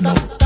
No.